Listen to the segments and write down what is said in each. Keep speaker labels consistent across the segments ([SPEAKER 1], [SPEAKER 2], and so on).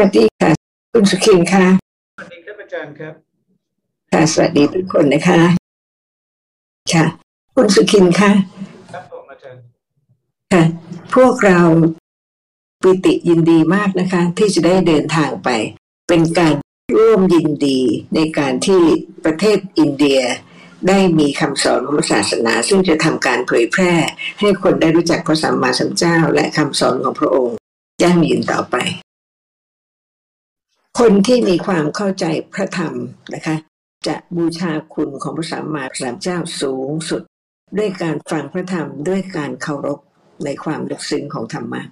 [SPEAKER 1] วัสดีค่ะ คุณสุขินค่ะ
[SPEAKER 2] สวัสดีครับอาจารย์ครับ
[SPEAKER 1] ค่ะ สวัสดีทุกคนนะคะ ค่ะ คุณสุขินค่ะ
[SPEAKER 2] ครับผมอาจารย์
[SPEAKER 1] ค่ะ พวกเราปิติยินดีมากนะคะ ที่จะได้เดินทางไป เป็นการร่วมยินดีในการที่ประเทศอินเดียได้มีคำสอนของศาสนา ซึ่งจะทำการเผยแพร่ ให้คนได้รู้จักพระสัมมาสัมพุทธเจ้า และคำสอนของพระองค์ยั่งยืนต่อไป คนที่มีความเข้าใจพระธรรมนะคะ จะบูชาคุณของพระสัมมาสัมพุทธเจ้าสูงสุด ด้วยการฟังพระธรรมด้วยการเคารพในความลึกซึ้งของธรรมะ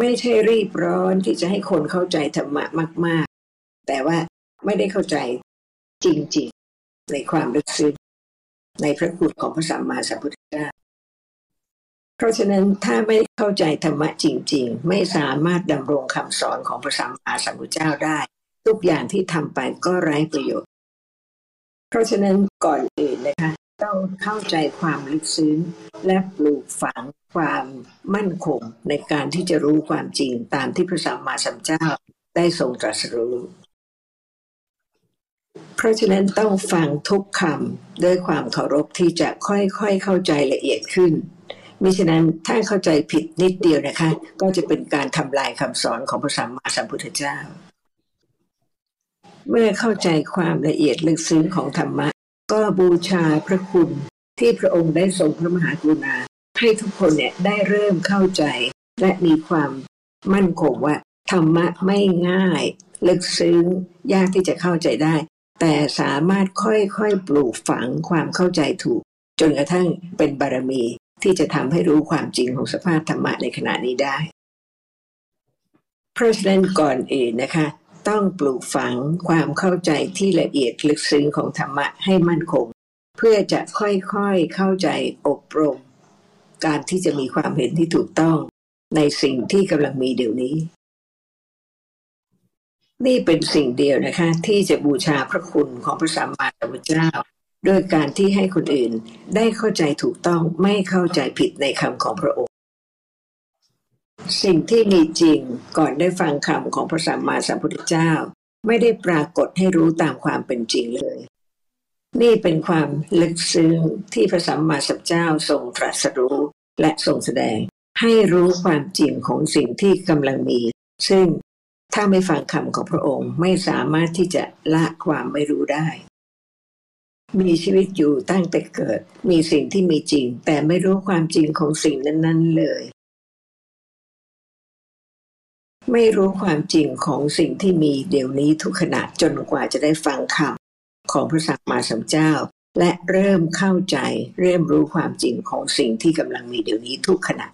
[SPEAKER 1] ไม่ใช่รีบร้อนที่จะให้คนเข้าใจธรรมะมาก ๆ แต่ว่าไม่ได้เข้าใจจริง ๆ ในความลึกซึ้งในพระคุณของพระสัมมาสัมพุทธเจ้า เพราะฉะนั้นถ้าไม่เข้าใจธรรมะจริง ๆ ไม่สามารถดำรงคำสอนของพระสัมมาสัมพุทธเจ้าได้ ทุกอย่างที่ทำไปก็ไร้ประโยชน์ เพราะฉะนั้นก่อนอื่นนะคะ ต้องเข้าใจความลึกซึ้งและปลูกฝังความมั่นคงในการที่จะรู้ความจริงตามที่พระสัมมาสัมพุทธเจ้าได้ทรงตรัสรู้เพราะฉะนั้นต้องฟังทุกคำด้วยความเคารพที่จะค่อยๆเข้าใจละเอียดขึ้น มิฉะนั้นถ้าเข้าใจผิดนิดเดียวนะคะ ก็จะเป็นการทำลายคำสอนของพระสัมมาสัมพุทธเจ้า เมื่อเข้าใจความละเอียดลึกซึ้งของธรรมะ ก็บูชาพระคุณที่พระองค์ได้ทรงพระมหากรุณา ให้ทุกคนเนี่ยได้เริ่มเข้าใจ และมีความมั่นคงว่า ธรรมะไม่ง่าย ลึกซึ้ง ยากที่จะเข้าใจได้ แต่สามารถค่อยๆปลูกฝังความเข้าใจถูก จนกระทั่งเป็นบารมี ที่จะทำให้รู้ความจริงของสภาพธรรมะในขณะนี้ได้ เพราะฉะนั้นก่อนอื่นนะคะ ต้องปลูกฝังความเข้าใจที่ละเอียดลึกซึ้งของธรรมะให้มั่นคง เพื่อจะค่อยๆเข้าใจอบรม การที่จะมีความเห็นที่ถูกต้องในสิ่งที่กำลังมีเดี๋ยวนี้ นี่เป็นสิ่งเดียวนะคะ ที่จะบูชาพระคุณของพระสัมมาสัมพุทธเจ้า โดยการที่ให้คนอื่นได้เข้าใจถูกต้องไม่เข้าใจผิดในคำของพระองค์ สิ่งที่มีจริงก่อนได้ฟังคำของพระสัมมาสัมพุทธเจ้า ไม่ได้ปรากฏให้รู้ตามความเป็นจริงเลย นี่เป็นความลึกซึ้งที่พระสัมมาสัมพุทธเจ้าทรงตรัสรู้และทรงแสดง ให้รู้ความจริงของสิ่งที่กำลังมี ซึ่งถ้าไม่ฟังคำของพระองค์ไม่สามารถที่จะละความไม่รู้ได้ มีชีวิตอยู่ตั้งแต่เกิด มีสิ่งที่มีจริง แต่ไม่รู้ความจริงของสิ่งนั้น ๆ เลย ไม่รู้ความจริงของสิ่งที่มีเดี๋ยวนี้ทุกขณะจนกว่าจะได้ฟังคำของพระสัมมาสัมพุทธเจ้า และเริ่มเข้าใจ เริ่มรู้ความจริงของสิ่งที่กำลังมีเดี๋ยวนี้ทุกขณะ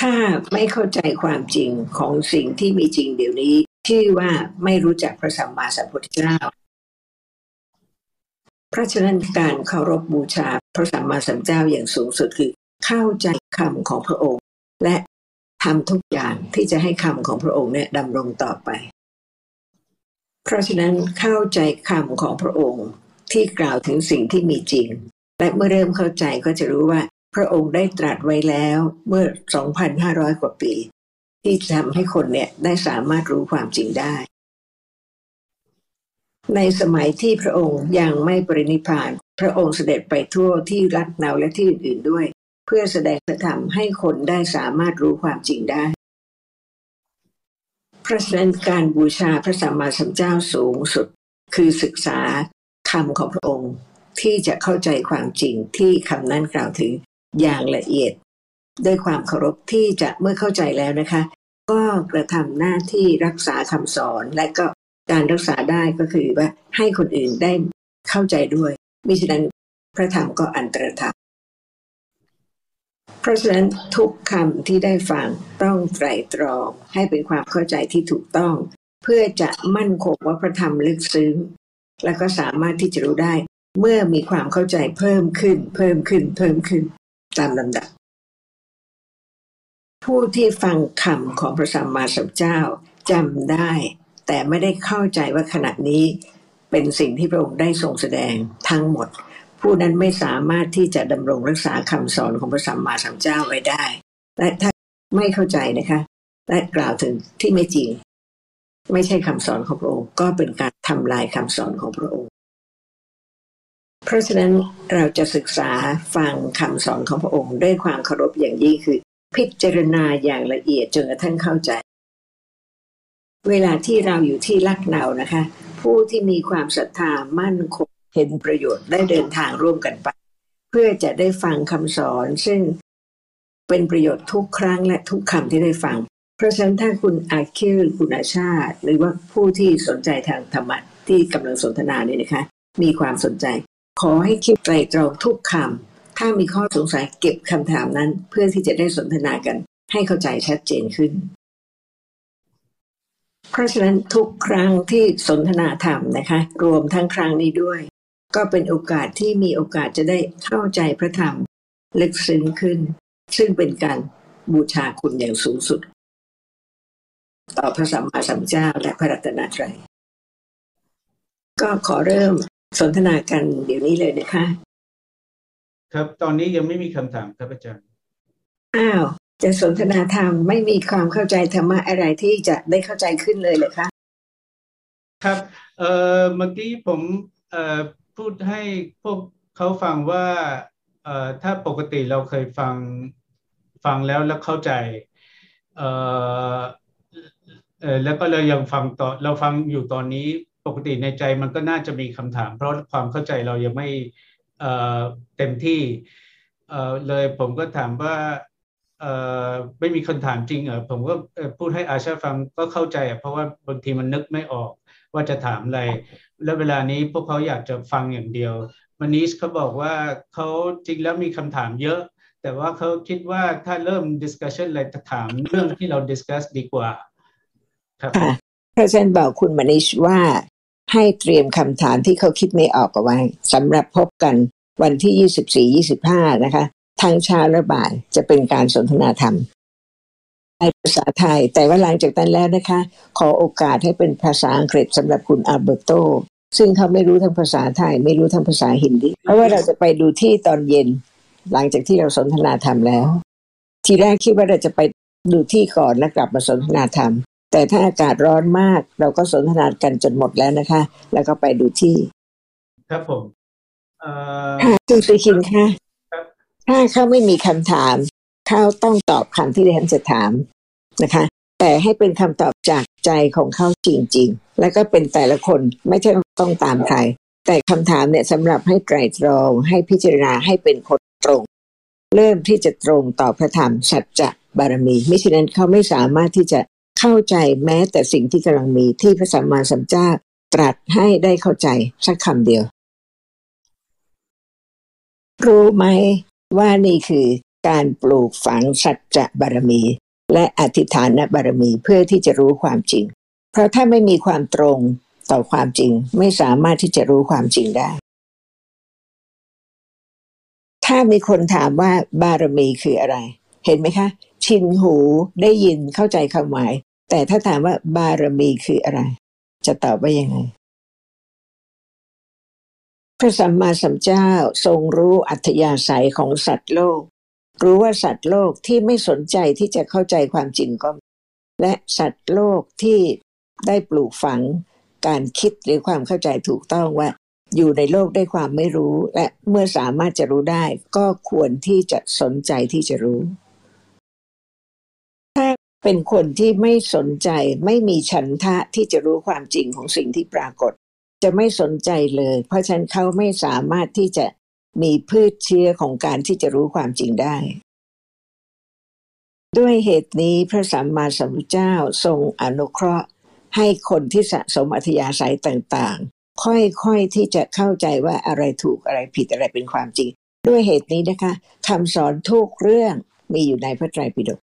[SPEAKER 1] ถ้าไม่เข้าใจความจริงของสิ่งที่มีจริงเดี๋ยวนี้ชื่อว่าไม่รู้จักพระสัมมาสัมพุทธเจ้า เพราะฉะนั้นการเคารพบบูชาพระสัมมาสัมพุทธเจ้าอย่างสูงสุดคือ เข้าใจคำของพระองค์ และทำทุกอย่างที่จะให้คำของพระองค์เนี่ยดำรงต่อไป เพราะฉะนั้นเข้าใจคำของพระองค์ที่กล่าวถึงสิ่งที่มีจริง และเมื่อเริ่มเข้าใจก็จะรู้ว่าพระองค์ได้ตรัสไว้แล้วเมื่อ 2,500 กว่าปี ที่จะทำให้คนเนี่ยได้สามารถรู้ความจริงได้ ในสมัยที่พระองค์ยังไม่ปรินิพาน พระองค์เสด็จไปทั่วที่รัฐเนาและที่อื่นๆด้วย เพื่อแสดงพระธรรมให้คนได้สามารถรู้ความจริงได้ เพราะฉะนั้นการบูชาพระสัมมาสัมพุทธเจ้าสูงสุด คือศึกษาคำของพระองค์ ที่จะเข้าใจความจริงที่คำนั้นกล่าวถึงอย่างละเอียด ด้วยความเคารพที่จะเมื่อเข้าใจแล้วนะคะ ก็กระทำหน้าที่รักษาคำสอนและก็ การรักษาได้ก็คือว่าให้คนอื่นได้เข้าใจด้วยมิฉะนั้นพระธรรมก็อันตรธรรมเพราะฉะนั้นทุกคำที่ได้ฟังต้องไตรตรองให้เป็นความเข้าใจที่ถูกต้อง เพื่อจะมั่นคงว่าพระธรรมลึกซึ้ง และก็สามารถที่จะรู้ได้ เมื่อมีความเข้าใจเพิ่มขึ้น เพิ่มขึ้น เพิ่มขึ้นตามลำดับ ผู้ที่ฟังคำของพระสัมมาสัมพุทธเจ้าจำได้ แต่ไม่ได้เข้าใจว่าขณะนี้เป็นสิ่งที่พระองค์ได้ทรงแสดงทั้งหมด ผู้นั้นไม่สามารถที่จะดำรงรักษาคำสอนของพระสัมมาสัมพุทธเจ้าไว้ได้ และถ้าไม่เข้าใจนะคะและกล่าวถึงที่ไม่จริง ไม่ใช่คำสอนของพระองค์ ก็เป็นการทำลายคำสอนของพระองค์ เพราะฉะนั้นเราจะศึกษาฟังคำสอนของพระองค์ ด้วยความเคารพอย่างยิ่งคือ พิจารณาอย่างละเอียดจนกระทั่งเข้าใจ เวลาที่เราอยู่ที่ลักเนานะคะ ผู้ที่มีความศรัทธามั่นคงเห็นประโยชน์ได้เดินทางร่วมกันไป เพื่อจะได้ฟังคำสอน ซึ่งเป็นประโยชน์ทุกครั้งและทุกคำที่ได้ฟัง เพราะฉะนั้นถ้าคุณอาคิลคุณอาชาติ หรือว่าผู้ที่สนใจทางธรรมะที่กำลังสนทนาเนี่ยนะคะ มีความสนใจ ขอให้คิดไตรตรองทุกคำถ้ามีข้อสงสัยเก็บคำถามนั้น เพื่อที่จะได้สนทนากัน ให้เข้าใจชัดเจนขึ้น เพราะฉะนั้นทุกครั้งที่สนทนาธรรมนะคะ รวมทั้งครั้งนี้ด้วย ก็เป็นโอกาสที่มีโอกาสจะได้เข้าใจพระธรรม ลึกซึ้งขึ้น ซึ่งเป็นการบูชาคุณอย่างสูงสุด ต่อพระสัมมาสัมพุทธเจ้าและพระรัตนตรัยก็ขอเริ่มสนทนากันเดี๋ยวนี้เลยนะคะ
[SPEAKER 2] ครับตอนนี้ยังไม่มีคำถามครับอาจารย์
[SPEAKER 1] อ้าว จะสนทนาธรรมไม่มีความเข้าใจธรรมะอะไรที่จะได้เข้าใจขึ้นเลยเหรอคะ
[SPEAKER 2] ครับเอ่อเมื่อกี้ผมเอ่อพูดให้พวกเขาฟังว่าเอ่อถ้าปกติเราเคยฟังฟังแล้วแล้วเข้าใจเอ่อเอ่อแล้วก็เรายังฟังต่อเราฟังอยู่ตอนนี้ปกติในใจมันก็น่าจะมีคำถาม เพราะความเข้าใจเรายังไม่เอ่อเต็มที่เอ่อเลยผมก็ถามว่า ไม่มีคนถามจริงเหรอผมก็พูดให้อาชาฟังก็เข้าใจ เพราะว่าบางทีมันนึกไม่ออกว่าจะถามอะไร แล้วเวลานี้พวกเขาอยากจะฟังอย่างเดียวมันนิสเขาบอกว่าเขาจริงแล้วมีคำถามเยอะ แต่ว่าเขาคิดว่าถ้าเริ่ม discussion อะไรจะถามเรื่องที่เรา discuss ดีกว่าครับ
[SPEAKER 1] ค่ะพระอาจารย์บอกคุณมณิชว่าให้เตรียมคำถามที่เขาคิดไม่ออกเอาไว้สำหรับพบกันวันที่ 24-25 นะคะ ทางเช้าและบ่ายจะเป็นการสนทนาธรรมในภาษาไทย แต่ว่าหลังจากนั้นแล้วนะคะ ขอโอกาสให้เป็นภาษาอังกฤษสำหรับคุณอัลเบร์โต ซึ่งเขาไม่รู้ทั้งภาษาไทย ไม่รู้ทั้งภาษาฮินดีเพราะว่าเราจะไปดูที่ตอนเย็น หลังจากที่เราสนทนาธรรมแล้ว ทีแรกคิดว่าเราจะไปดูที่ก่อนแล้วกลับมาสนทนาธรรม แต่ถ้าอากาศร้อนมาก เราก็สนทนากันจนหมดแล้วนะคะ แล้วก็ไปดูที่
[SPEAKER 2] ครับผมเอ่อ
[SPEAKER 1] ค่ะคุณสุขินค่ะ
[SPEAKER 2] ครับ
[SPEAKER 1] ถ้าเขาไม่มีคำถาม เขาต้องตอบคำที่ดิฉันจะถามนะคะ แต่ให้เป็นคำตอบจากใจของเขาจริง ๆ แล้วก็เป็นแต่ละคนไม่ใช่ต้องตามใครแต่คำถามเนี่ยสำหรับให้ไตรตรองให้พิจารณาให้เป็นคนตรง เริ่มที่จะตรงต่อพระธรรมสัจจะบารมีไมิฉะนั้นเขาไม่สามารถที่จะเข้าใจแม้แต่สิ่งที่กำลังมีที่พระสัมมาสัมพุทธเจ้าตรัสให้ได้เข้าใจสักคำเดียว รู้ไหม ว่านี่คือการปลูกฝังสัจจะบารมี และอธิฐานบารมีเพื่อที่จะรู้ความจริง เพราะถ้าไม่มีความตรงต่อความจริงไม่สามารถที่จะรู้ความจริงได้ ถ้ามีคนถามว่าบารมีคืออะไร เห็นไหมคะ ชินหูได้ยินเข้าใจความหมาย แต่ถ้าถามว่าบารมีคืออะไร จะตอบว่ายังไง พระสัมมาสัมพุทธเจ้าทรงรู้อัธยาศัยของสัตว์โลก รู้ว่าสัตว์โลกที่ไม่สนใจที่จะเข้าใจความจริงก็ และสัตว์โลกที่ได้ปลูกฝังการคิดหรือความเข้าใจถูกต้องว่า อยู่ในโลกได้ความไม่รู้ และเมื่อสามารถจะรู้ได้ก็ควรที่จะสนใจที่จะรู้ ถ้าเป็นคนที่ไม่สนใจไม่มีฉันทะที่จะรู้ความจริงของสิ่งที่ปรากฏ จะไม่สนใจเลย เพราะฉะนั้นเขาไม่สามารถที่จะมีพืชเชื้อของการที่จะรู้ความจริงได้ ด้วยเหตุนี้พระสัมมาสัมพุทธเจ้าทรงอนุเคราะห์ให้คนที่สะสมอัธยาศัยต่างๆ ค่อยๆที่จะเข้าใจว่าอะไรถูกอะไรผิดอะไรเป็นความจริง ด้วยเหตุนี้นะคะคำสอนทุกเรื่องมีอยู่ในพระไตรปิฎก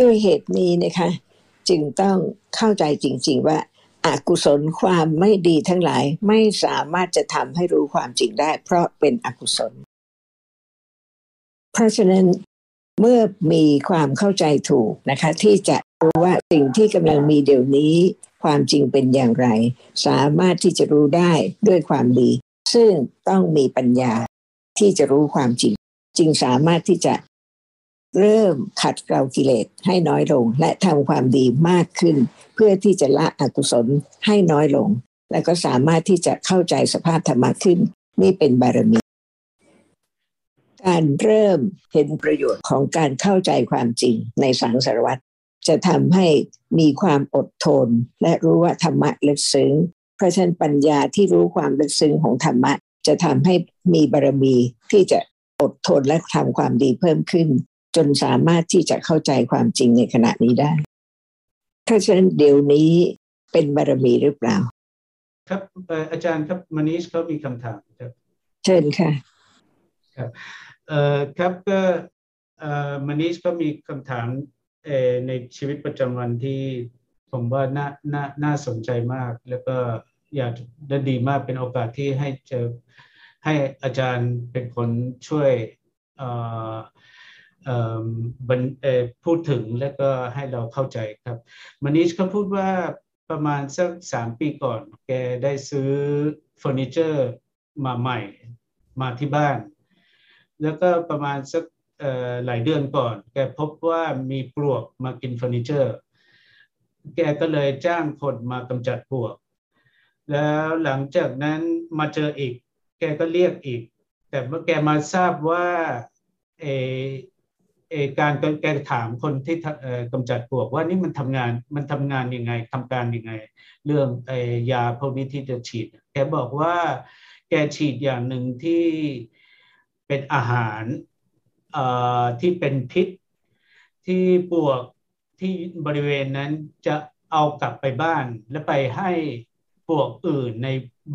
[SPEAKER 1] ด้วยเหตุนี้นะคะ จึงต้องเข้าใจจริง ๆ ว่าอากุศลความไม่ดีทั้งหลายไม่สามารถจะทำให้รู้ความจริงได้ เพราะเป็นอกุศล เพราะฉะนั้นเมื่อมีความเข้าใจถูกนะคะ ที่จะรู้ว่าสิ่งที่กำลังมีเดี๋ยวนี้ ความจริงเป็นอย่างไร สามารถที่จะรู้ได้ด้วยความดี ซึ่งต้องมีปัญญาที่จะรู้ความจริง จึงสามารถที่จะ เริ่มขัดเกลากิเลสให้น้อยลง และทำความดีมากขึ้น เพื่อที่จะละอกุศลให้น้อยลง และก็สามารถที่จะเข้าใจสภาพธรรมะขึ้น นี่เป็นบารมี การเริ่มเห็นประโยชน์ของการเข้าใจความจริงในสังสารวัตรจะทำให้มีความอดทน และรู้ว่าธรรมะลึกซึ้ง เพราะฉะนั้นปัญญาที่รู้ความลึกซึ้งของธรรมะ จะทำให้มีบารมีที่จะอดทนและทำความดีเพิ่มขึ้น จนสามารถที่จะเข้าใจความจริงในขณะนี้ได้เพราะฉะนั้นเดี๋ยวนี้เป็นบารมีหรือเปล่า
[SPEAKER 2] ครับอาจารย์ครับมนิชเขามีคำถามครับ
[SPEAKER 1] เชิญค่ะ
[SPEAKER 2] ครับเอ่อครับก็เอ่อมนิชก็มีคำถามเอ่อในชีวิตประจำวันที่ผมว่าน่าน่าน่าสนใจมาก แล้วก็อยากได้ดีมากเป็นโอกาสที่ให้เจอให้อาจารย์เป็นคนช่วย พูดถึงและก็ให้เราเข้าใจครับมานิชเขาพูดว่าประมาณสักสามปีก่อน แกได้ซื้อเฟอร์นิเจอร์มาใหม่มาที่บ้าน แล้วก็ประมาณสักหลายเดือนก่อน แกพบว่ามีปลวกมากินเฟอร์นิเจอร์ แกก็เลยจ้างคนมากำจัดปลวก แล้วหลังจากนั้นมาเจออีก แกก็เรียกอีก แต่เมื่อแกมาทราบว่าเอ เอการแกถามคนที่กำจัดปลวกว่านี่มันทำงานมันทำงานยังไงทำการยังไง เรื่องไอยาพวกนี้ที่จะฉีด แกบอกว่า แกฉีดอย่างหนึ่งที่เป็นอาหารที่เป็นพิษ ที่ปลวกที่บริเวณนั้นจะเอากลับไปบ้าน และไปให้ปลวกอื่นใน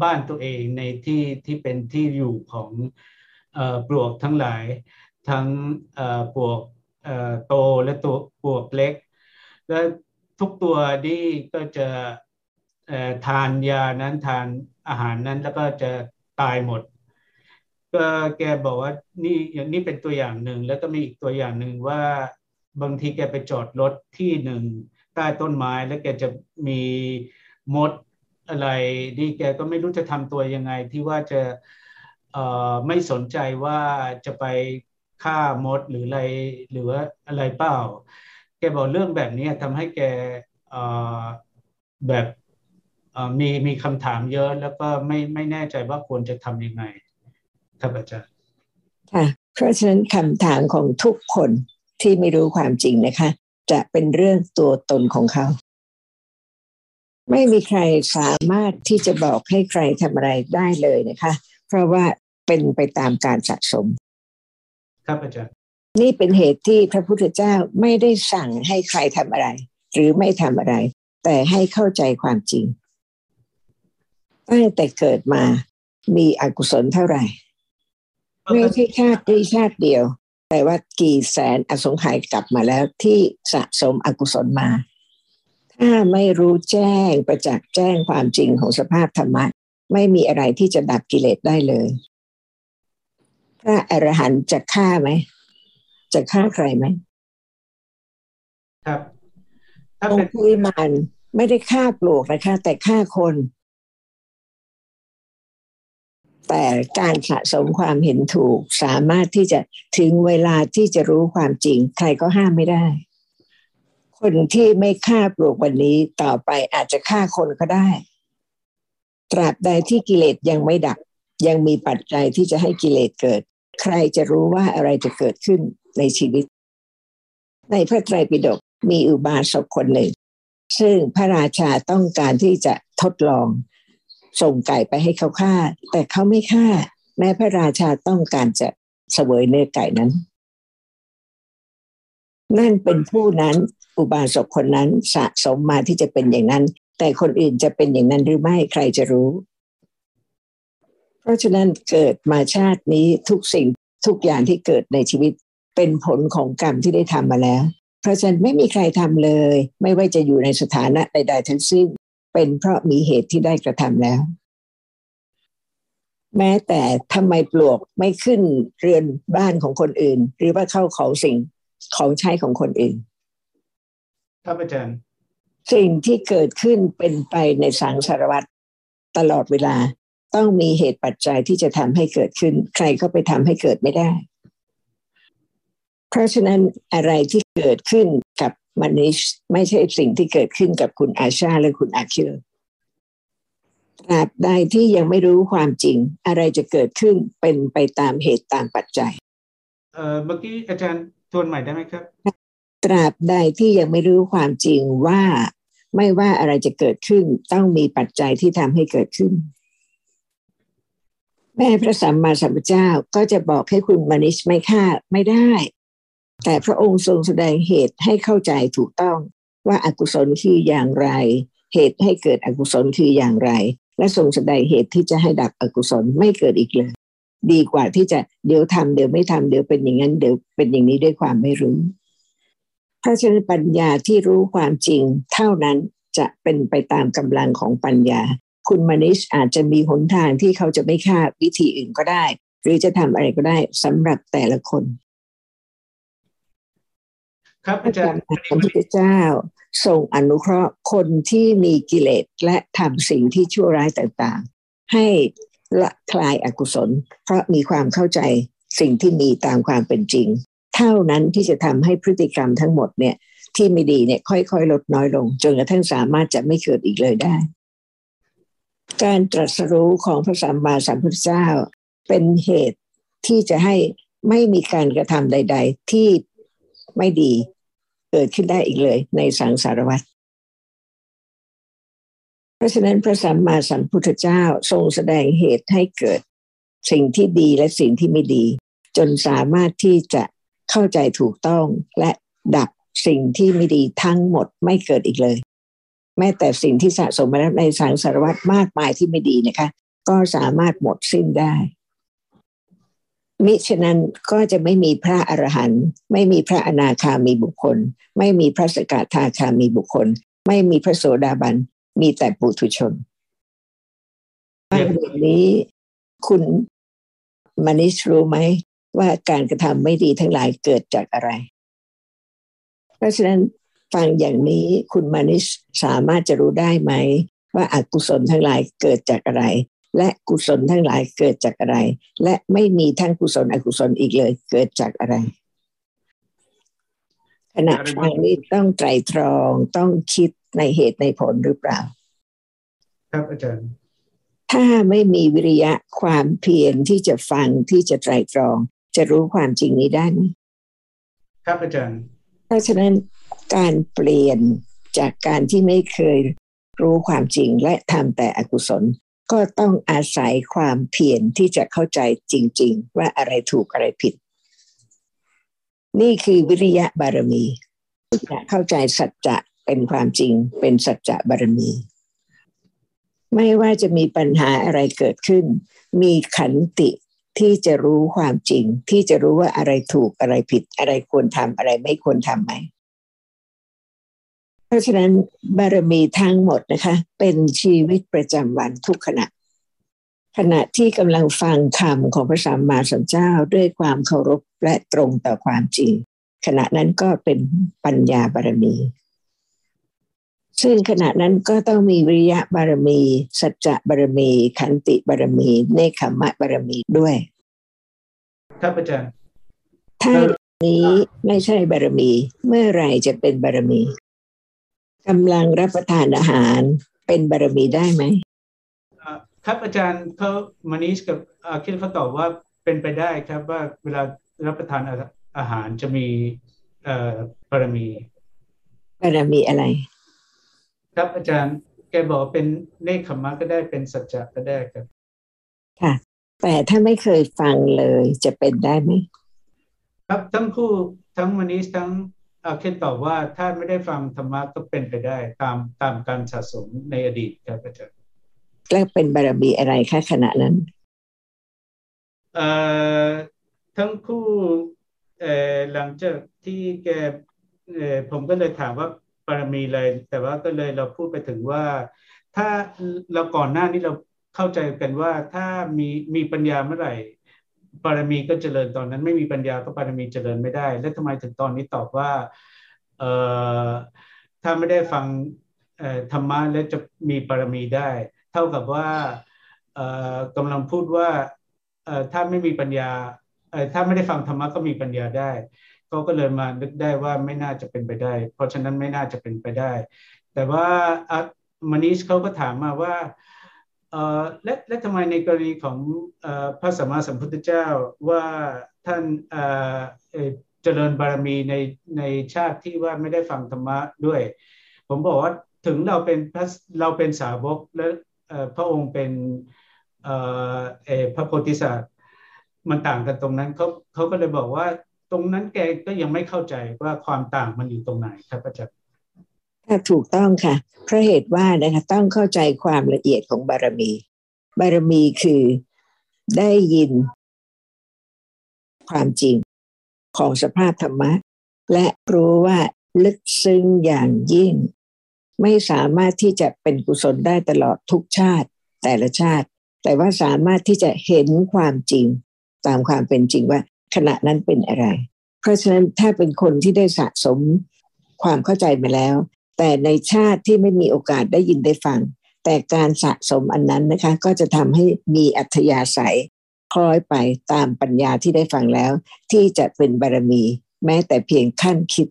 [SPEAKER 2] บ้านตัวเองในที่ที่เป็นที่อยู่ของปลวกทั้งหลาย ทั้งปวกโตและตัวปวกเล็ก และทุกตัวนี่ก็จะทานยานั้นทานอาหารนั้นแล้วก็จะตายหมด ก็แกบอกว่านี่อย่างนี้เป็นตัวอย่างหนึ่ง แล้วก็มีอีกตัวอย่างหนึ่งว่าบางทีแกไปจอดรถที่หนึ่งใต้ต้นไม้แล้วแกจะมีมดอะไรดีแกก็ไม่รู้จะทำตัวยังไงที่ว่าจะไม่สนใจว่าจะไป ฆ่ามดหรืออะไรหรือว่าอะไรเปล่า แกบอกเรื่องแบบนี้ทำให้แกแบบมีมีคำถามเยอะแล้วก็ไม่ไม่แน่ใจว่าควรจะทำยังไงครับอาจารย์
[SPEAKER 1] ค่ะเพราะฉะนั้นคำถามของทุกคนที่ไม่รู้ความจริงนะคะ จะเป็นเรื่องตัวตนของเขา ไม่มีใครสามารถที่จะบอกให้ใครทำอะไรได้เลยนะคะ เพราะว่าเป็นไปตามการสะสม
[SPEAKER 2] ครับอาจารย์
[SPEAKER 1] นี่เป็นเหตุที่พระพุทธเจ้าไม่ได้สั่งให้ใครทำอะไร หรือไม่ทำอะไร แต่ให้เข้าใจความจริงตั้งแต่เกิดมามีอกุศลเท่าไหร่ไม่ใช่ชาตินี้ชาติเดียว แต่ว่ากี่แสนอสงไขยกลับมาแล้วที่สะสมอกุศลมา ถ้าไม่รู้แจ้งประจักษ์แจ้งความจริงของสภาพธรรมะ ไม่มีอะไรที่จะดับกิเลสได้เลย พระอรหันต์จะฆ่าไหม จะฆ่าใครไหม
[SPEAKER 2] ครับ
[SPEAKER 1] ถ้าเป็นผู้มานไม่ได้ฆ่าปลวกนะคะ แต่ฆ่าคน แต่การสะสมความเห็นถูกสามารถที่จะถึงเวลาที่จะรู้ความจริง ใครก็ห้ามไม่ได้ คนที่ไม่ฆ่าปลวกวันนี้ต่อไปอาจจะฆ่าคนก็ได้ ตราบใดที่กิเลสยังไม่ดับยังมีปัจจัยที่จะให้กิเลสเกิด ใครจะรู้ว่าอะไรจะเกิดขึ้นในชีวิต ในพระไตรปิฎกมีอุบาสกคนหนึ่ง ซึ่งพระราชาต้องการที่จะทดลองส่งไก่ไปให้เขาฆ่า แต่เขาไม่ฆ่า แม้พระราชาต้องการจะเสวยเนื้อไก่นั้น นั่นเป็นผู้นั้นอุบาสกคนนั้นสะสมมาที่จะเป็นอย่างนั้น แต่คนอื่นจะเป็นอย่างนั้นหรือไม่ใครจะรู้ เพราะฉะนั้นเกิดมาชาตินี้ทุกสิ่งทุกอย่างที่เกิดในชีวิต เป็นผลของกรรมที่ได้ทำมาแล้ว เพราะฉะนั้นไม่มีใครทำเลย ไม่ว่าจะอยู่ในสถานะใดๆทั้งสิ้น เป็นเพราะมีเหตุที่ได้กระทำแล้ว แม้แต่ทำไมปลวกไม่ขึ้นเรือนบ้านของคนอื่น หรือว่าเข้าของสิ่งของใช้ของคนอื่น
[SPEAKER 2] ครับอาจารย์
[SPEAKER 1] สิ่งที่เกิดขึ้นเป็นไปในสังสารวัตรตลอดเวลา ต้องมีเหตุปัจจัยที่จะทำให้เกิดขึ้น ใครก็ไปทำให้เกิดไม่ได้ เพราะฉะนั้นอะไรที่เกิดขึ้นกับมานิชไม่ใช่สิ่งที่เกิดขึ้นกับคุณอาชาและคุณอาคิลตราบใดที่ยังไม่รู้ความจริง อะไรจะเกิดขึ้นเป็นไปตามเหตุตามปัจจัย
[SPEAKER 2] เอ่อเมื่อกี้อาจารย์ทวนใหม่ได้ไหมครับ
[SPEAKER 1] ตราบใดที่ยังไม่รู้ความจริงว่าไม่ว่าอะไรจะเกิดขึ้น ต้องมีปัจจัยที่ทำให้เกิดขึ้น แม่พระสัมมาสัมพุทธเจ้าก็จะบอกให้คุณมานิชไม่ฆ่าไม่ได้ แต่พระองค์ทรงแสดงเหตุให้เข้าใจถูกต้องว่าอากุศลคืออย่างไร เหตุให้เกิดอกุศลคืออย่างไร และทรงแสดงเหตุที่จะให้ดับอกุศลไม่เกิดอีกเลย ดีกว่าที่จะเดี๋ยวทำเดี๋ยวไม่ทำเดี๋ยวเป็นอย่างนั้นเดี๋ยวเป็นอย่างนี้ด้วยความไม่รู้พราะฉะนั้นปัญญาที่รู้ความจริงเท่านั้นจะเป็นไปตามกำลังของปัญญา คุณมานิชอาจจะมีหนทางที่เขาจะไม่ฆ่าวิธีอื่นก็ได้ หรือจะทำอะไรก็ได้สำหรับแต่ละคน
[SPEAKER 2] ครับอาจารย์
[SPEAKER 1] พระพุทธเจ้าทรงอนุเคราะห์คนที่มีกิเลสและทำสิ่งที่ชั่วร้ายต่างๆ ให้ละคลายอกุศล เพราะมีความเข้าใจสิ่งที่มีตามความเป็นจริง เท่านั้นที่จะทำให้พฤติกรรมทั้งหมดเนี่ยที่ไม่ดีเนี่ยค่อยๆ ลดน้อยลง จนกระทั่งสามารถจะไม่เกิดอีกเลยได้ การตรัสรู้ของพระสัมมาสัมพุทธเจ้า เป็นเหตุที่จะให้ไม่มีการกระทำใด ๆ ที่ไม่ดีเกิดขึ้นได้อีกเลยในสังสารวัฏเพราะฉะนั้นพระสัมมาสัมพุทธเจ้าทรงแสดงเหตุให้เกิด สิ่งที่ดีและสิ่งที่ไม่ดี จนสามารถที่จะเข้าใจถูกต้องและดับสิ่งที่ไม่ดีทั้งหมดไม่เกิดอีกเลย แม้แต่สิ่งที่สะสมมาแล้วในสังสารวัตรมากมายที่ไม่ดีนะคะ ก็สามารถหมดสิ้นได้ มิฉะนั้นก็จะไม่มีพระอรหันต์ไม่มีพระอนาคามีบุคคล ไม่มีพระสกทาคามีบุคคล ไม่มีพระโสดาบัน มีแต่ปุถุชนอย่างนี้คุณมานิชรู้ไหมว่าการกระทำไม่ดีทั้งหลายเกิดจากอะไร เพราะฉะนั้น ฟังอย่างนี้คุณมานิชสามารถจะรู้ได้ไหม ว่าอากุศลทั้งหลายเกิดจากอะไร และกุศลทั้งหลายเกิดจากอะไร และไม่มีทั้งกุศลอกุศลอีกเลยเกิดจากอะไรขณะฟังนี้ต้องไตรตรองต้องคิดในเหตุในผลหรือเปล่า
[SPEAKER 2] ครับอาจารย์
[SPEAKER 1] ถ้าไม่มีวิริยะความเพียรที่จะฟังที่จะไตรตรอง จะรู้ความจริงนี้ได้ไหม
[SPEAKER 2] ครับอาจารย์
[SPEAKER 1] เพราะฉะนั้น การเปลี่ยนจากการที่ไม่เคยรู้ความจริงและทำแต่อกุศล ก็ต้องอาศัยความเพียรที่จะเข้าใจจริง ๆ ว่าอะไรถูกอะไรผิด นี่คือวิริยะบารมีจะเข้าใจสัจจะเป็นความจริง เป็นสัจจะบารมี ไม่ว่าจะมีปัญหาอะไรเกิดขึ้น มีขันติที่จะรู้ความจริง ที่จะรู้ว่าอะไรถูกอะไรผิด อะไรควรทำอะไรไม่ควรทำไหม เพราะฉะนั้นบารมีทั้งหมดนะคะ เป็นชีวิตประจำวันทุกขณะ ขณะที่กำลังฟังธรรมของพระสัมมาสัมพุทธเจ้าด้วยความเคารพและตรงต่อความจริง ขณะนั้นก็เป็นปัญญาบารมี ซึ่งขณะนั้นก็ต้องมีวิริยะบารมี สัจจะบารมี ขันติบารมีเนคขมะบารมีด้วย
[SPEAKER 2] ครับอาจารย์
[SPEAKER 1] ถ้านี้ไม่ใช่บารมี เมื่อไรจะเป็นบารมี กำลังรับประทานอาหารเป็นบารมีได้ไหม
[SPEAKER 2] ครับอาจารย์เขามานิชกับอาคิดเขาตอบว่าเป็นไปได้ครับว่าเวลารับประทานอาหารจะมีบารมี
[SPEAKER 1] บารมีอะไร
[SPEAKER 2] ครับอาจารย์แกบอกเป็นเนคขมะก็ได้เป็นสัจจะก็ได้ครับ
[SPEAKER 1] ค่ะ แต่ถ้าไม่เคยฟังเลยจะเป็นได้ไหม
[SPEAKER 2] ครับทั้งคู่ทั้งมนิสทั้ง อาเคนตอบว่าถ้าไม่ได้ฟังธรรมะก็เป็นไปได้ตามตามการสะสมในอดีตครับอาจารย์
[SPEAKER 1] แล้วเป็นบารมีอะไรคะขณะนั้น
[SPEAKER 2] เอ่อทั้งคู่เอ่อหลังจากที่แกเอ่อผมก็เลยถามว่าบารมีเลยแต่ว่าก็เลยเราพูดไปถึงว่า ถ้าเราก่อนหน้านี้เราเข้าใจกันว่าถ้ามีมีปัญญาเมื่อไหร่ บารมีก็เจริญตอนนั้น ไม่มีปัญญาก็บารมีเจริญไม่ได้ และทำไมถึงตอนนี้ตอบว่าเออถ้าไม่ได้ฟังธรรมะแล้วจะมีบารมีได้ เท่ากับว่ากำลังพูดว่าถ้าไม่มีปัญญาถ้าไม่ได้ฟังธรรมะก็มีปัญญาได้ก็เขาก็เลยมานึกได้ว่าไม่น่าจะเป็นไปได้ เพราะฉะนั้นไม่น่าจะเป็นไปได้ แต่ว่ามานิชเขาก็ถามมาว่า และและทำไมในกรณีของพระสัมมาสัมพุทธเจ้าว่าท่านเจริญบารมีในในชาติที่ว่าไม่ได้ฟังธรรมะด้วย ผมบอกว่าถึงเราเป็นพระเราเป็นสาวกและพระองค์เป็นพระโพธิสัตว์มันต่างกันตรงนั้นเขาเขาก็เลยบอกว่าตรงนั้นแกก็ยังไม่เข้าใจว่าความต่างมันอยู่ตรงไหนครับอาจารย์
[SPEAKER 1] ถูกต้องค่ะเพราะเหตุว่านะคะต้องเข้าใจความละเอียดของบารมี บารมีคือได้ยินความจริงของสภาพธรรมะ และรู้ว่าลึกซึ้งอย่างยิ่ง ไม่สามารถที่จะเป็นกุศลได้ตลอดทุกชาติแต่ละชาติ แต่ว่าสามารถที่จะเห็นความจริง ตามความเป็นจริงว่าขณะนั้นเป็นอะไร เพราะฉะนั้นถ้าเป็นคนที่ได้สะสมความเข้าใจมาแล้ว แต่ในชาติที่ไม่มีโอกาสได้ยินได้ฟัง แต่การสะสมอันนั้นนะคะ ก็จะทำให้มีอัธยาศัยคล้อยไปตามปัญญาที่ได้ฟังแล้ว ที่จะเป็นบารมี แม้แต่เพียงขั้นคิด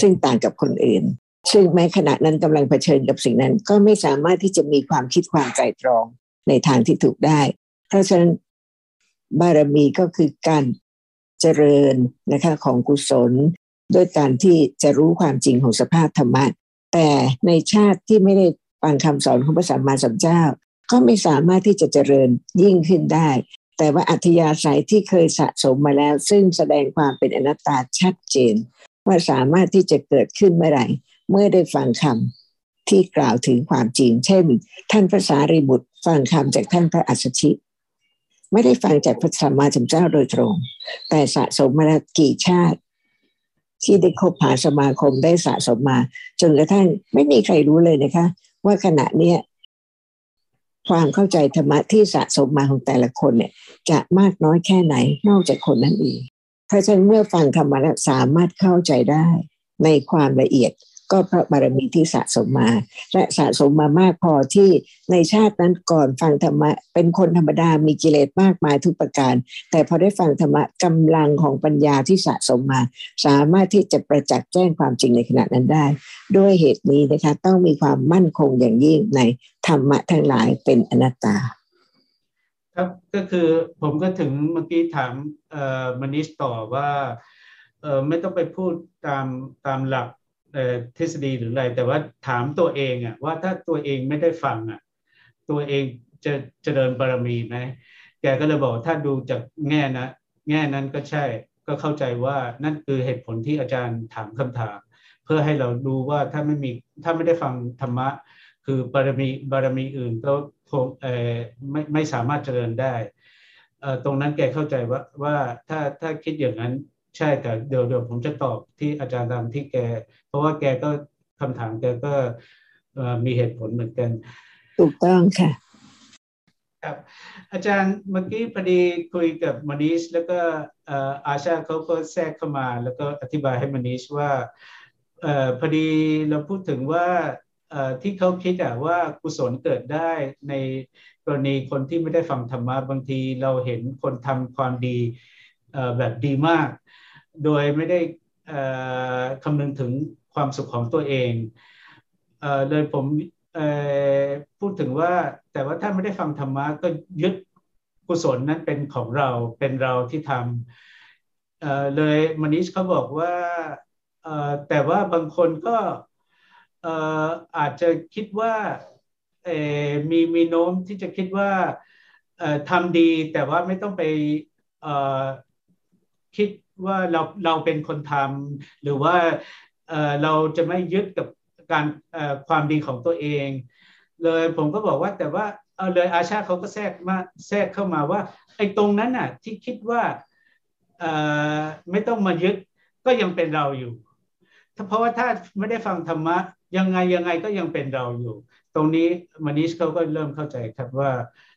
[SPEAKER 1] ซึ่งต่างกับคนอื่น ซึ่งแม้ขณะนั้นกำลังเผชิญกับสิ่งนั้น ก็ไม่สามารถที่จะมีความคิดความใจตรองในทางที่ถูกได้ เพราะฉะนั้นบารมีก็คือการเจริญนะคะของกุศล ด้วยการที่จะรู้ความจริงของสภาพธรรมะ แต่ในชาติที่ไม่ได้ฟังคำสอนของพระสัมมาสัมพุทธเจ้า ก็ไม่สามารถที่จะเจริญยิ่งขึ้นได้ แต่ว่าอัธยาศัยที่เคยสะสมมาแล้ว ซึ่งแสดงความเป็นอนัตตาชัดเจน ว่าสามารถที่จะเกิดขึ้นเมื่อไหร่เมื่อได้ฟังคำที่กล่าวถึงความจริง เช่น ท่านพระสารีบุตรฟังคำจากท่านพระอัสสชิ ไม่ได้ฟังจากพระสัมมาสัมพุทธเจ้าโดยตรง แต่สะสมมาแล้วกี่ชาติ ที่ได้คบหาสมาคมได้สะสมมา จนกระทั่งไม่มีใครรู้เลยนะคะ ว่าขณะเนี้ยความเข้าใจธรรมะที่สะสมมาของแต่ละคนเนี่ย จะมากน้อยแค่ไหนนอกจากคนนั้นเองเพราะฉะนั้นเมื่อฟังธรรมะสามารถเข้าใจได้ในความละเอียด ก็เพราะบารมีที่สะสมมา และสะสมมามากพอที่ในชาตินั้นก่อนฟังธรรมะเป็นคนธรรมดามีกิเลสมากมายทุกประการ แต่พอได้ฟังธรรมะกำลังของปัญญาที่สะสมมา สามารถที่จะประจักษ์แจ้งความจริงในขณะนั้นได้ ด้วยเหตุนี้นะคะต้องมีความมั่นคงอย่างยิ่งในธรรมะทั้งหลายเป็นอนัตตา
[SPEAKER 2] ครับก็คือผมก็ถึงเมื่อกี้ถามมนิสต่อว่าไม่ต้องไปพูดตามตามหลัก ทฤษฎีหรืออะไร แต่ว่าถามตัวเองอะว่าถ้าตัวเองไม่ได้ฟังอะตัวเองจะจะเดินบารมีไหมแกก็เลยบอกถ้าดูจากแง่นะแง่นั้นก็ใช่ก็เข้าใจว่านั่นคือเหตุผลที่อาจารย์ถามคำถาม เพื่อให้เราดูว่าถ้าไม่มีถ้าไม่ได้ฟังธรรมะ คือบารมีบารมีอื่นก็คงเออไม่ไม่สามารถเจริญได้เออตรงนั้นแกเข้าใจว่าว่าถ้าถ้าคิดอย่างนั้น ใช่แต่เดี๋ยวเดี๋ยวผมจะตอบที่อาจารย์ตามที่แก เพราะว่าแกก็คำถามแกก็มีเหตุผลเหมือนกัน
[SPEAKER 1] ถูกต้องค่ะ
[SPEAKER 2] ครับอาจารย์เมื่อกี้พอดีคุยกับมานิชแล้วก็อาชาเขาก็แทรกเข้ามาแล้วก็อธิบายให้มานิชว่าพอดีเราพูดถึงว่าที่เขาคิดอะว่ากุศลเกิดได้ในกรณีคนที่ไม่ได้ฟังธรรมะบางทีเราเห็นคนทำความดีแบบดีมาก โดยไม่ได้คำนึงถึงความสุขของตัวเองเลยผมพูดถึงว่าแต่ว่าถ้าไม่ได้ฟังธรรมะก็ยึดกุศลนั้นเป็นของเราเป็นเราที่ทำเลยมนิชเขาบอกว่าแต่ว่าบางคนก็อาจจะคิดว่ามีมีโน้มที่จะคิดว่าทำดีแต่ว่าไม่ต้องไปคิด ว่าเราเราเป็นคนทำหรือว่าเราจะไม่ยึดกับการความดีของตัวเอง เลยผมก็บอกว่าแต่ว่าเอาเลยอาชาเขาก็แทรกมาแทรกเข้ามาว่าไอ้ตรงนั้นน่ะที่คิดว่าไม่ต้องมายึดก็ยังเป็นเราอยู่เพราะว่าถ้าไม่ได้ฟังธรรมะยังไงยังไงก็ยังเป็นเราอยู่ ตรงนี้มานิชเขาก็เริ่มเข้าใจครับว่า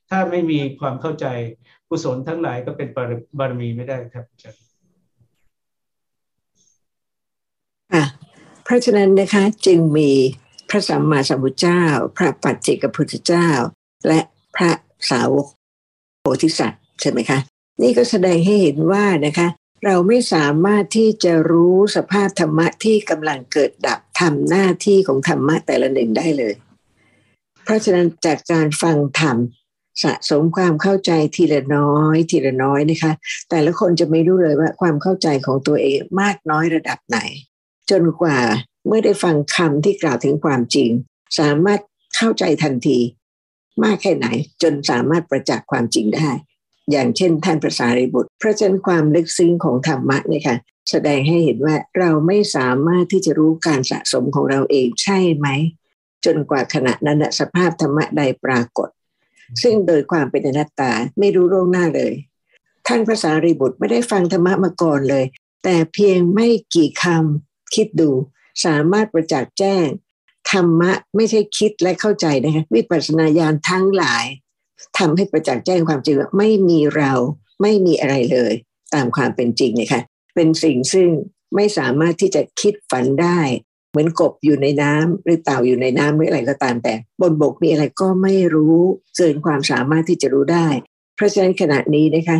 [SPEAKER 2] ถ้าไม่มีความเข้าใจกุศลทั้งหลายก็เป็นบารมีไม่ได้ครับอาจารย์
[SPEAKER 1] เพราะฉะนั้นนะคะจึงมีพระสัมมาสัมพุทธเจ้า พระปัจเจกพุทธเจ้า และพระสาวกโพธิสัตว์ใช่ไหมคะ นี่ก็แสดงให้เห็นว่านะคะ เราไม่สามารถที่จะรู้สภาพธรรมะที่กำลังเกิดดับทำหน้าที่ของธรรมะแต่ละหนึ่งได้เลย เพราะฉะนั้นจากการฟังธรรมสะสมความเข้าใจทีละน้อยทีละน้อยนะคะ แต่ละคนจะไม่รู้เลยว่าความเข้าใจของตัวเองมากน้อยระดับไหน จนกว่าเมื่อได้ฟังคำที่กล่าวถึงความจริง สามารถเข้าใจทันที มากแค่ไหนจนสามารถประจักษ์ความจริงได้ อย่างเช่นท่านพระสารีบุตรเพราะฉะนั้นความลึกซึ้งของธรรมะเนี่ยค่ะแสดงให้เห็นว่าเราไม่สามารถที่จะรู้การสะสมของเราเองใช่ไหม จนกว่าขณะนั้นสภาพธรรมะใดปรากฏ ซึ่งโดยความเป็นอนัตตาไม่รู้ล่วงหน้าเลย ท่านพระสารีบุตรไม่ได้ฟังธรรมะมาก่อนเลย แต่เพียงไม่กี่คำ คิดดู สามารถประจักษ์แจ้ง ธรรมะไม่ใช่คิดและเข้าใจนะคะวิปัสสนาญาณทั้งหลายทำให้ประจักษ์แจ้งความจริงว่าไม่มีเราไม่มีอะไรเลย ตามความเป็นจริงเนี่ยค่ะเป็นสิ่งซึ่งไม่สามารถที่จะคิดฝันได้ เหมือนกบอยู่ในน้ำหรือเต่าอยู่ในน้ำหรืออะไรก็ตามแต่ บนบกมีอะไรก็ไม่รู้เกินความสามารถที่จะรู้ได้ เพราะฉะนั้นขณะนี้นะคะ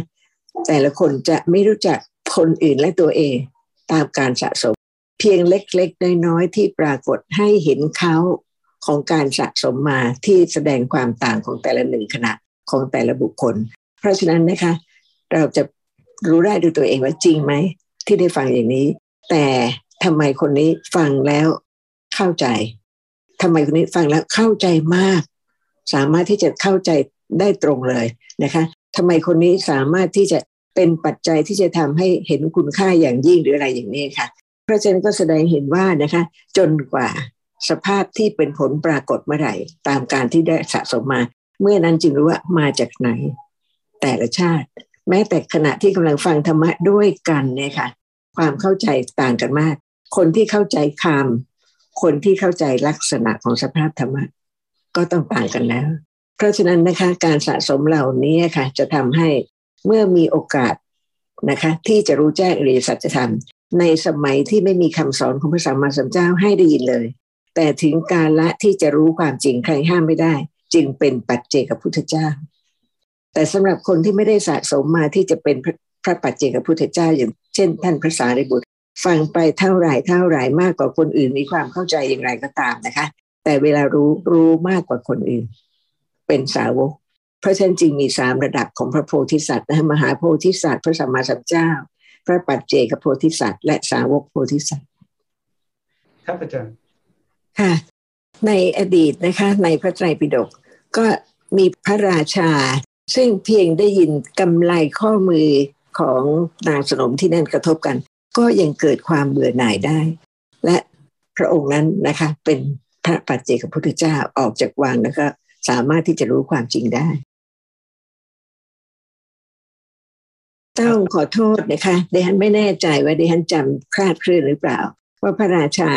[SPEAKER 1] แต่ละคนจะไม่รู้จักคนอื่นและตัวเองตามการสะสม เพียงเล็กๆ น้อยๆ ที่ปรากฏให้เห็นเขาของการสะสมมาที่แสดงความต่างของแต่ละหนึ่งขณะของแต่ละบุคคล เพราะฉะนั้นนะคะ เราจะรู้ได้ด้วยตัวเองว่าจริงไหม ที่ได้ฟังอย่างนี้ แต่ทำไมคนนี้ฟังแล้วเข้าใจทำไมคนนี้ฟังแล้วเข้าใจมาก สามารถที่จะเข้าใจได้ตรงเลยนะคะทำไมคนนี้สามารถที่จะเป็นปัจจัยที่จะทำให้เห็นคุณค่าอย่างยิ่งหรืออะไรอย่างนี้ค่ะ พระเจนก็แสดงเห็นว่านะคะ จนกว่าสภาพที่เป็นผลปรากฏเมื่อไหร่ ตามการที่ได้สะสมมา เมื่อนั้นจึงรู้ว่ามาจากไหน แต่ละชาติ แม้แต่ขณะที่กำลังฟังธรรมะด้วยกันเนี่ยค่ะ ความเข้าใจต่างกันมาก คนที่เข้าใจคำคนที่เข้าใจลักษณะของสภาพธรรมะ ก็ต้องต่างกันแล้ว เพราะฉะนั้นนะคะการสะสมเหล่านี้ค่ะ จะทำให้เมื่อมีโอกาสนะคะ ที่จะรู้แจ้งอริยสัจธรรม ในสมัยที่ไม่มีคำสอนของพระสัมมาสัมพุทธเจ้าให้ได้ยินเลย แต่ถึงการละที่จะรู้ความจริงใครห้ามไม่ได้ จึงเป็นปัจเจกพุทธเจ้า แต่สำหรับคนที่ไม่ได้สะสมมาที่จะเป็นพระปัจเจกพุทธเจ้าอย่างเช่น ท่านพระสารีบุตร ฟังไปเท่าไหร่เท่าไหร่มากกว่าคนอื่นมีความเข้าใจอย่างไรก็ตามนะคะ แต่เวลารู้รู้มากกว่าคนอื่น เป็นสาวก เพราะฉะนั้นจึงมีสามระดับของพระโพธิสัตว์นะมหาโพธิสัตว์พระสัมมาสัมพุทธเจ้า พระปัจเจกโพธิสัตว์ และสาวกโพธิสัตว์
[SPEAKER 2] ครับอาจารย์
[SPEAKER 1] ค่ะ ในอดีตนะคะ ในพระไตรปิฎกก็มีพระราชา ซึ่งเพียงได้ยินกำไลข้อมือของนางสนมที่นั่นกระทบกัน ก็ยังเกิดความเบื่อหน่ายได้ และพระองค์นั้นนะคะ เป็นพระปัจเจกพุทธเจ้าออกจากวังแล้วก็สามารถที่จะรู้ความจริงได้ ต้องขอโทษนะคะดิฉันไม่แน่ใจว่าดิฉันจำคลาดเคลื่อนหรือเปล่า ว่าพระราชา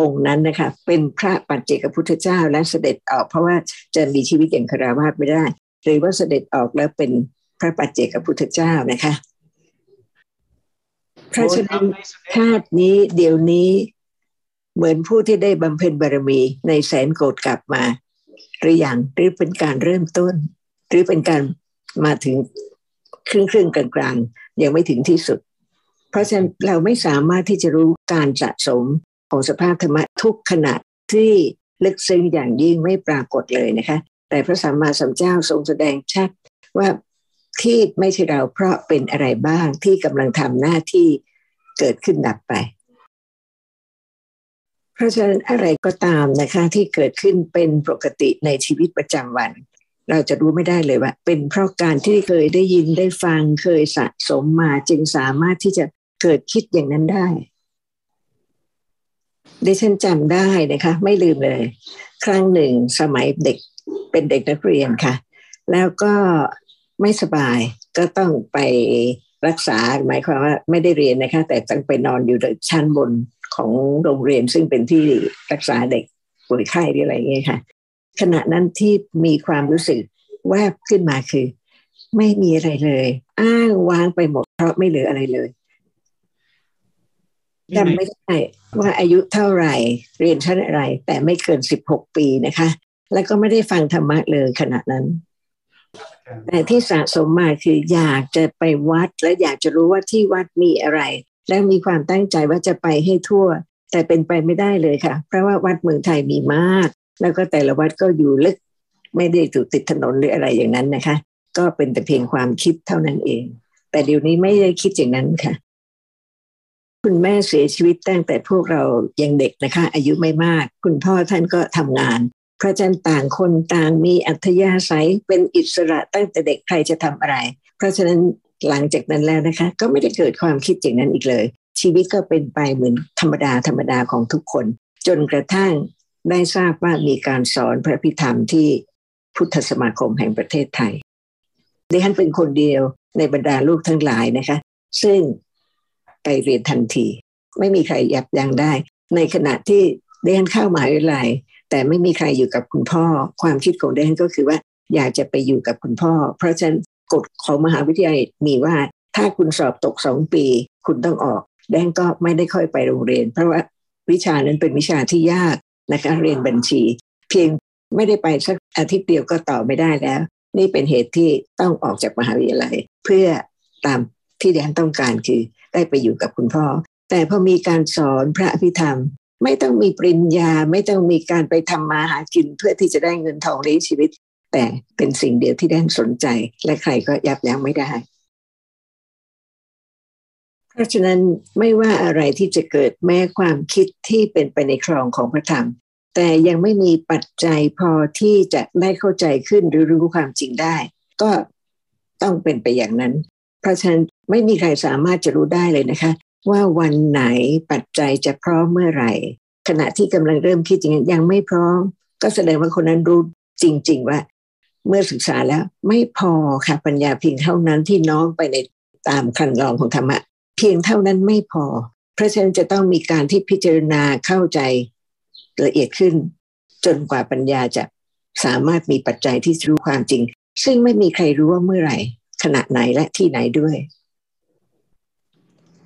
[SPEAKER 1] องค์นั้นนะคะเป็นพระปัจเจกพุทธเจ้าและเสด็จออกเพราะว่าจะมีชีวิตอย่างคาราวาสไม่ได้ หรือว่าเสด็จออกแล้วเป็นพระปัจเจกพุทธเจ้านะคะเพราะฉะนั้นชาตินี้เดี๋ยวนี้เหมือนผู้ที่ได้บำเพ็ญบารมีในแสนโกดกลับมา หรืออย่างหรือเป็นการเริ่มต้น หรือเป็นการมาถึง ครึ่งครึ่งกลางๆยังไม่ถึงที่สุด เพราะฉะนั้นเราไม่สามารถที่จะรู้การสะสมของสภาพธรรมะทุกขณะที่ลึกซึ้งอย่างยิ่งไม่ปรากฏเลยนะคะ แต่พระสัมมาสัมพุทธเจ้าทรงแสดงชัดว่าที่ไม่ใช่เราเพราะเป็นอะไรบ้างที่กำลังทำหน้าที่เกิดขึ้นดับไป เพราะฉะนั้นอะไรก็ตามนะคะที่เกิดขึ้นเป็นปกติในชีวิตประจำวัน เราจะรู้ไม่ได้เลยว่า เป็นเพราะการที่เคยได้ยินได้ฟังเคยสะสมมาจึงสามารถที่จะเกิดคิดอย่างนั้นได้ดิฉันจำได้นะคะ ไม่ลืมเลย ครั้งหนึ่งสมัยเด็กเป็นเด็กนักเรียนค่ะ แล้วก็ไม่สบายก็ต้องไปรักษาหมายความว่าไม่ได้เรียนนะคะ แต่ต้องไปนอนอยู่ชั้นบนของโรงเรียนซึ่งเป็นที่รักษาเด็กป่วยไข้หรืออะไรเงี้ยค่ะ ขณะนั้นที่มีความรู้สึกแวบขึ้นมาคือ ไม่มีอะไรเลย อ้างวางไปหมดเพราะไม่เหลืออะไรเลยจำไม่ได้ว่าอายุเท่าไหร่ เรียนชั้นอะไร แต่ไม่เกินสิบหกปีนะคะ แล้วก็ไม่ได้ฟังธรรมะเลยขณะนั้น แต่ที่สะสมมาคืออยากจะไปวัดและอยากจะรู้ว่าที่วัดมีอะไร และมีความตั้งใจว่าจะไปให้ทั่ว แต่เป็นไปไม่ได้เลยค่ะ เพราะว่าวัดเมืองไทยมีมาก แล้วก็แต่ละวัดก็อยู่ลึก ไม่ได้ถูกติดถนนหรืออะไรอย่างนั้นนะคะ ก็เป็นแต่เพียงความคิดเท่านั้นเอง แต่เดี๋ยวนี้ไม่ได้คิดอย่างนั้นค่ะ คุณแม่เสียชีวิตตั้งแต่พวกเรายังเด็กนะคะ อายุไม่มาก คุณพ่อท่านก็ทำงาน เพราะฉะนั้นต่างคนต่างมีอัธยาศัยเป็นอิสระตั้งแต่เด็กใครจะทำอะไร เพราะฉะนั้นหลังจากนั้นแล้วนะคะ ก็ไม่ได้เกิดความคิดอย่างนั้นอีกเลย ชีวิตก็เป็นไปเหมือนธรรมดาธรรมดาของทุกคน จนกระทั่ง ได้ทราบว่ามีการสอนพระพิธรรมที่พุทธสมาคมแห่งประเทศไทยดิฉันเป็นคนเดียวในบรรดาลูกทั้งหลายนะคะ ซึ่งไปเรียนทันที ไม่มีใครยับยั้งได้ ในขณะที่ดิฉันเข้ามหาวิทยาลัย แต่ไม่มีใครอยู่กับคุณพ่อ ความคิดของแดนก็คือว่าอยากจะไปอยู่กับคุณพ่อ เพราะฉะนั้นกฎของมหาวิทยาลัยมีว่าถ้าคุณสอบตกสองปี คุณต้องออกแดนก็ไม่ได้ค่อยไปโรงเรียน เพราะว่าวิชานั้นเป็นวิชาที่ยาก นะคะเรียนบัญชี เพียงไม่ได้ไปสักอาทิตย์เดียวก็ต่อไม่ได้แล้ว นี่เป็นเหตุที่ต้องออกจากมหาวิทยาลัย เพื่อตามที่แดนต้องการคือได้ไปอยู่กับคุณพ่อ แต่พอมีการสอนพระพิธรรม ไม่ต้องมีปริญญาไม่ต้องมีการไปทำมาหากินเพื่อที่จะได้เงินทองเลี้ยงชีวิต แต่เป็นสิ่งเดียวที่แดนสนใจ และใครก็ยับยั้งไม่ได้ เพราะฉะนั้นไม่ว่าอะไรที่จะเกิดแม้ความคิดที่เป็นไปในครองของพระธรรม แต่ยังไม่มีปัจจัยพอที่จะได้เข้าใจขึ้นหรือรู้ความจริงได้ ก็ต้องเป็นไปอย่างนั้น เพราะฉะนั้นไม่มีใครสามารถจะรู้ได้เลยนะคะ ว่าวันไหนปัจจัยจะพร้อมเมื่อไหร่ ขณะที่กำลังเริ่มคิดอย่างนี้ยังไม่พร้อม ก็แสดงว่าคนนั้นรู้จริง ๆ ว่า เมื่อศึกษาแล้วไม่พอค่ะปัญญาเพียงเท่านั้นที่น้อมไปในตามคันลองของธรรมะ เพียงเท่านั้นไม่พอ เพราะฉะนั้นจะต้องมีการที่พิจารณาเข้าใจละเอียดขึ้น จนกว่าปัญญาจะสามารถมีปัจจัยที่รู้ความจริง ซึ่งไม่มีใครรู้ว่าเมื่อไหร่ ขณะไหนและที่ไหนด้วย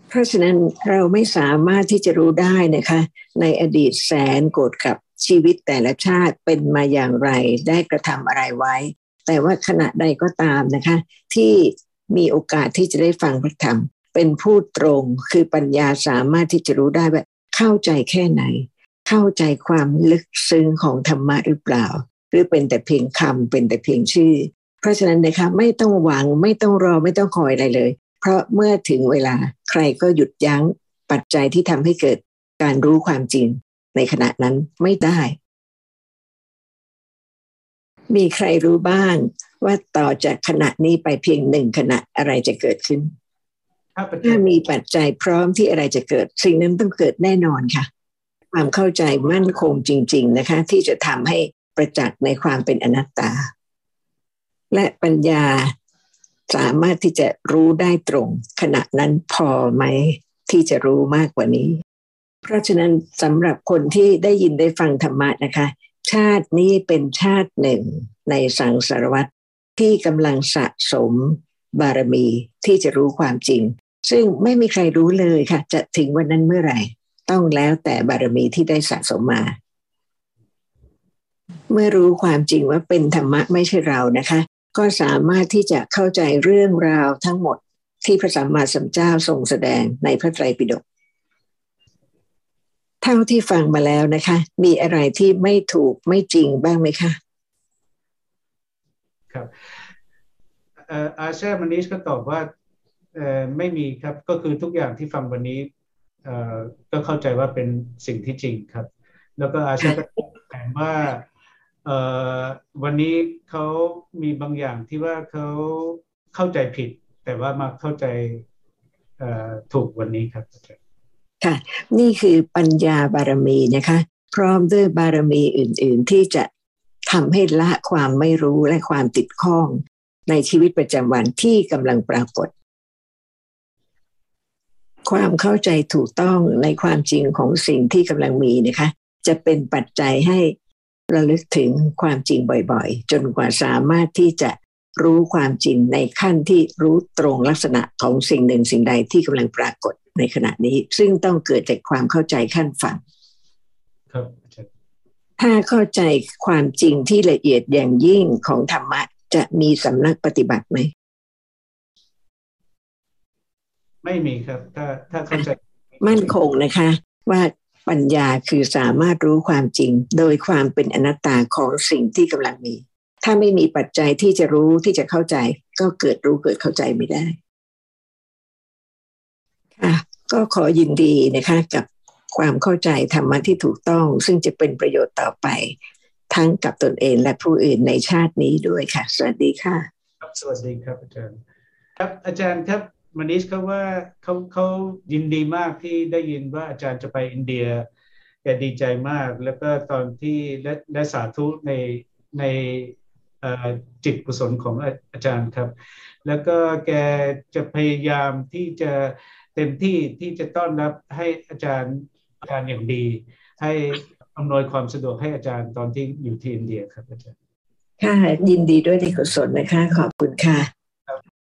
[SPEAKER 1] เพราะฉะนั้นเราไม่สามารถที่จะรู้ได้นะคะ ในอดีตแสนโกรธกับชีวิตแต่ละชาติเป็นมาอย่างไรได้กระทำอะไรไว้ แต่ว่าขณะใดก็ตามนะคะ ที่มีโอกาสที่จะได้ฟังพระธรรม เป็นผู้ตรงคือปัญญาสามารถที่จะรู้ได้ว่าเข้าใจแค่ไหน เข้าใจความลึกซึ้งของธรรมะหรือเปล่า หรือเป็นแต่เพียงคำเป็นแต่เพียงชื่อ เพราะฉะนั้นนะคะไม่ต้องหวังไม่ต้องรอไม่ต้องคอยอะไรเลย เพราะเมื่อถึงเวลาใครก็หยุดยั้งปัจจัยที่ทำให้เกิดการรู้ความจริง ในขณะนั้นไม่ได้ มีใครรู้บ้างว่าต่อจากขณะนี้ไปเพียงหนึ่งขณะอะไรจะเกิดขึ้น ถ้ามีปัจจัยพร้อมที่อะไรจะเกิด สิ่งนั้นต้องเกิดแน่นอนค่ะ ความเข้าใจมั่นคงจริง ๆนะคะ ที่จะทำให้ประจักษ์ในความเป็นอนัตตา และปัญญาสามารถที่จะรู้ได้ตรงขณะนั้นพอไหมที่จะรู้มากกว่านี้ เพราะฉะนั้นสำหรับคนที่ได้ยินได้ฟังธรรมะนะคะ ชาตินี้เป็นชาติหนึ่งในสังสารวัตรที่กำลังสะสมบารมีที่จะรู้ความจริง ซึ่งไม่มีใครรู้เลยค่ะ จะถึงวันนั้นเมื่อไหร่ ต้องแล้วแต่บารมีที่ได้สะสมมา เมื่อรู้ความจริงว่าเป็นธรรมะไม่ใช่เรานะคะ ก็สามารถที่จะเข้าใจเรื่องราวทั้งหมดที่พระสัมมาสัมพุทธเจ้าทรงแสดงในพระไตรปิฎกเท่าที่ฟังมาแล้วนะคะ มีอะไรที่ไม่ถูกไม่จริงบ้างไหมคะ
[SPEAKER 2] ครับอาเชมานิชก็ตอบว่า ไม่มีครับก็คือทุกอย่างที่ฟังวันนี้ก็เข้าใจว่าเป็นสิ่งที่จริงครับ แล้วก็อาเชก็แถมว่าวันนี้เขามีบางอย่างที่ว่าเขาเข้าใจผิด แต่ว่ามาเข้าใจถูกวันนี้ครับ
[SPEAKER 1] ค่ะ นี่คือปัญญาบารมีนะคะ พร้อมด้วยบารมีอื่น ๆ ที่จะทำให้ละความไม่รู้และความติดข้อง ในชีวิตประจำวันที่กำลังปรากฏ ความเข้าใจถูกต้องในความจริงของสิ่งที่กำลังมีนะคะ จะเป็นปัจจัยให้ระลึกถึงความจริงบ่อยๆ จนกว่าสามารถที่จะรู้ความจริงในขั้นที่รู้ตรงลักษณะของสิ่งหนึ่งสิ่งใดที่กำลังปรากฏในขณะนี้ ซึ่งต้องเกิดจากความเข้าใจขั้นฝัง
[SPEAKER 2] ครับ
[SPEAKER 1] ถ้าเข้าใจความจริงที่ละเอียดอย่างยิ่งของธรรมะจะมีสำนักปฏิบัติไหม
[SPEAKER 2] ไม่มีครับ ถ้าถ้าเข้าใจ
[SPEAKER 1] มั่นคงนะคะ ว่าปัญญาคือสามารถรู้ความจริง โดยความเป็นอนัตตาของสิ่งที่กำลังมี ถ้าไม่มีปัจจัยที่จะรู้ที่จะเข้าใจ ก็เกิดรู้เกิดเข้าใจไม่ได้ค่ะก็ขอยินดีนะคะกับความเข้าใจธรรมะที่ถูกต้อง ซึ่งจะเป็นประโยชน์ต่อไป ทั้งกับตนเองและผู้อื่นในชาตินี้ด้วยค่ะ สวัสดีค่ะ
[SPEAKER 2] ครับสวัสดีครับอาจารย์ ครับอาจารย์ครับ มานิชเขาว่าเขาเขายินดีมากที่ได้ยินว่าอาจารย์จะไปอินเดียแกดีใจมาก แล้วก็ตอนที่และและสาธุในในจิตกุศลของอาจารย์ครับ แล้วก็แกจะพยายามที่จะเต็มที่ที่จะต้อนรับให้อาจารย์อาจารย์อย่างดี ให้อำนวยความสะดวกให้อาจารย์ตอนที่อยู่ที่อินเดียครับอาจารย์
[SPEAKER 1] ค่ะยินดีด้วยในกุศลนะคะ ขอบคุณค่ะ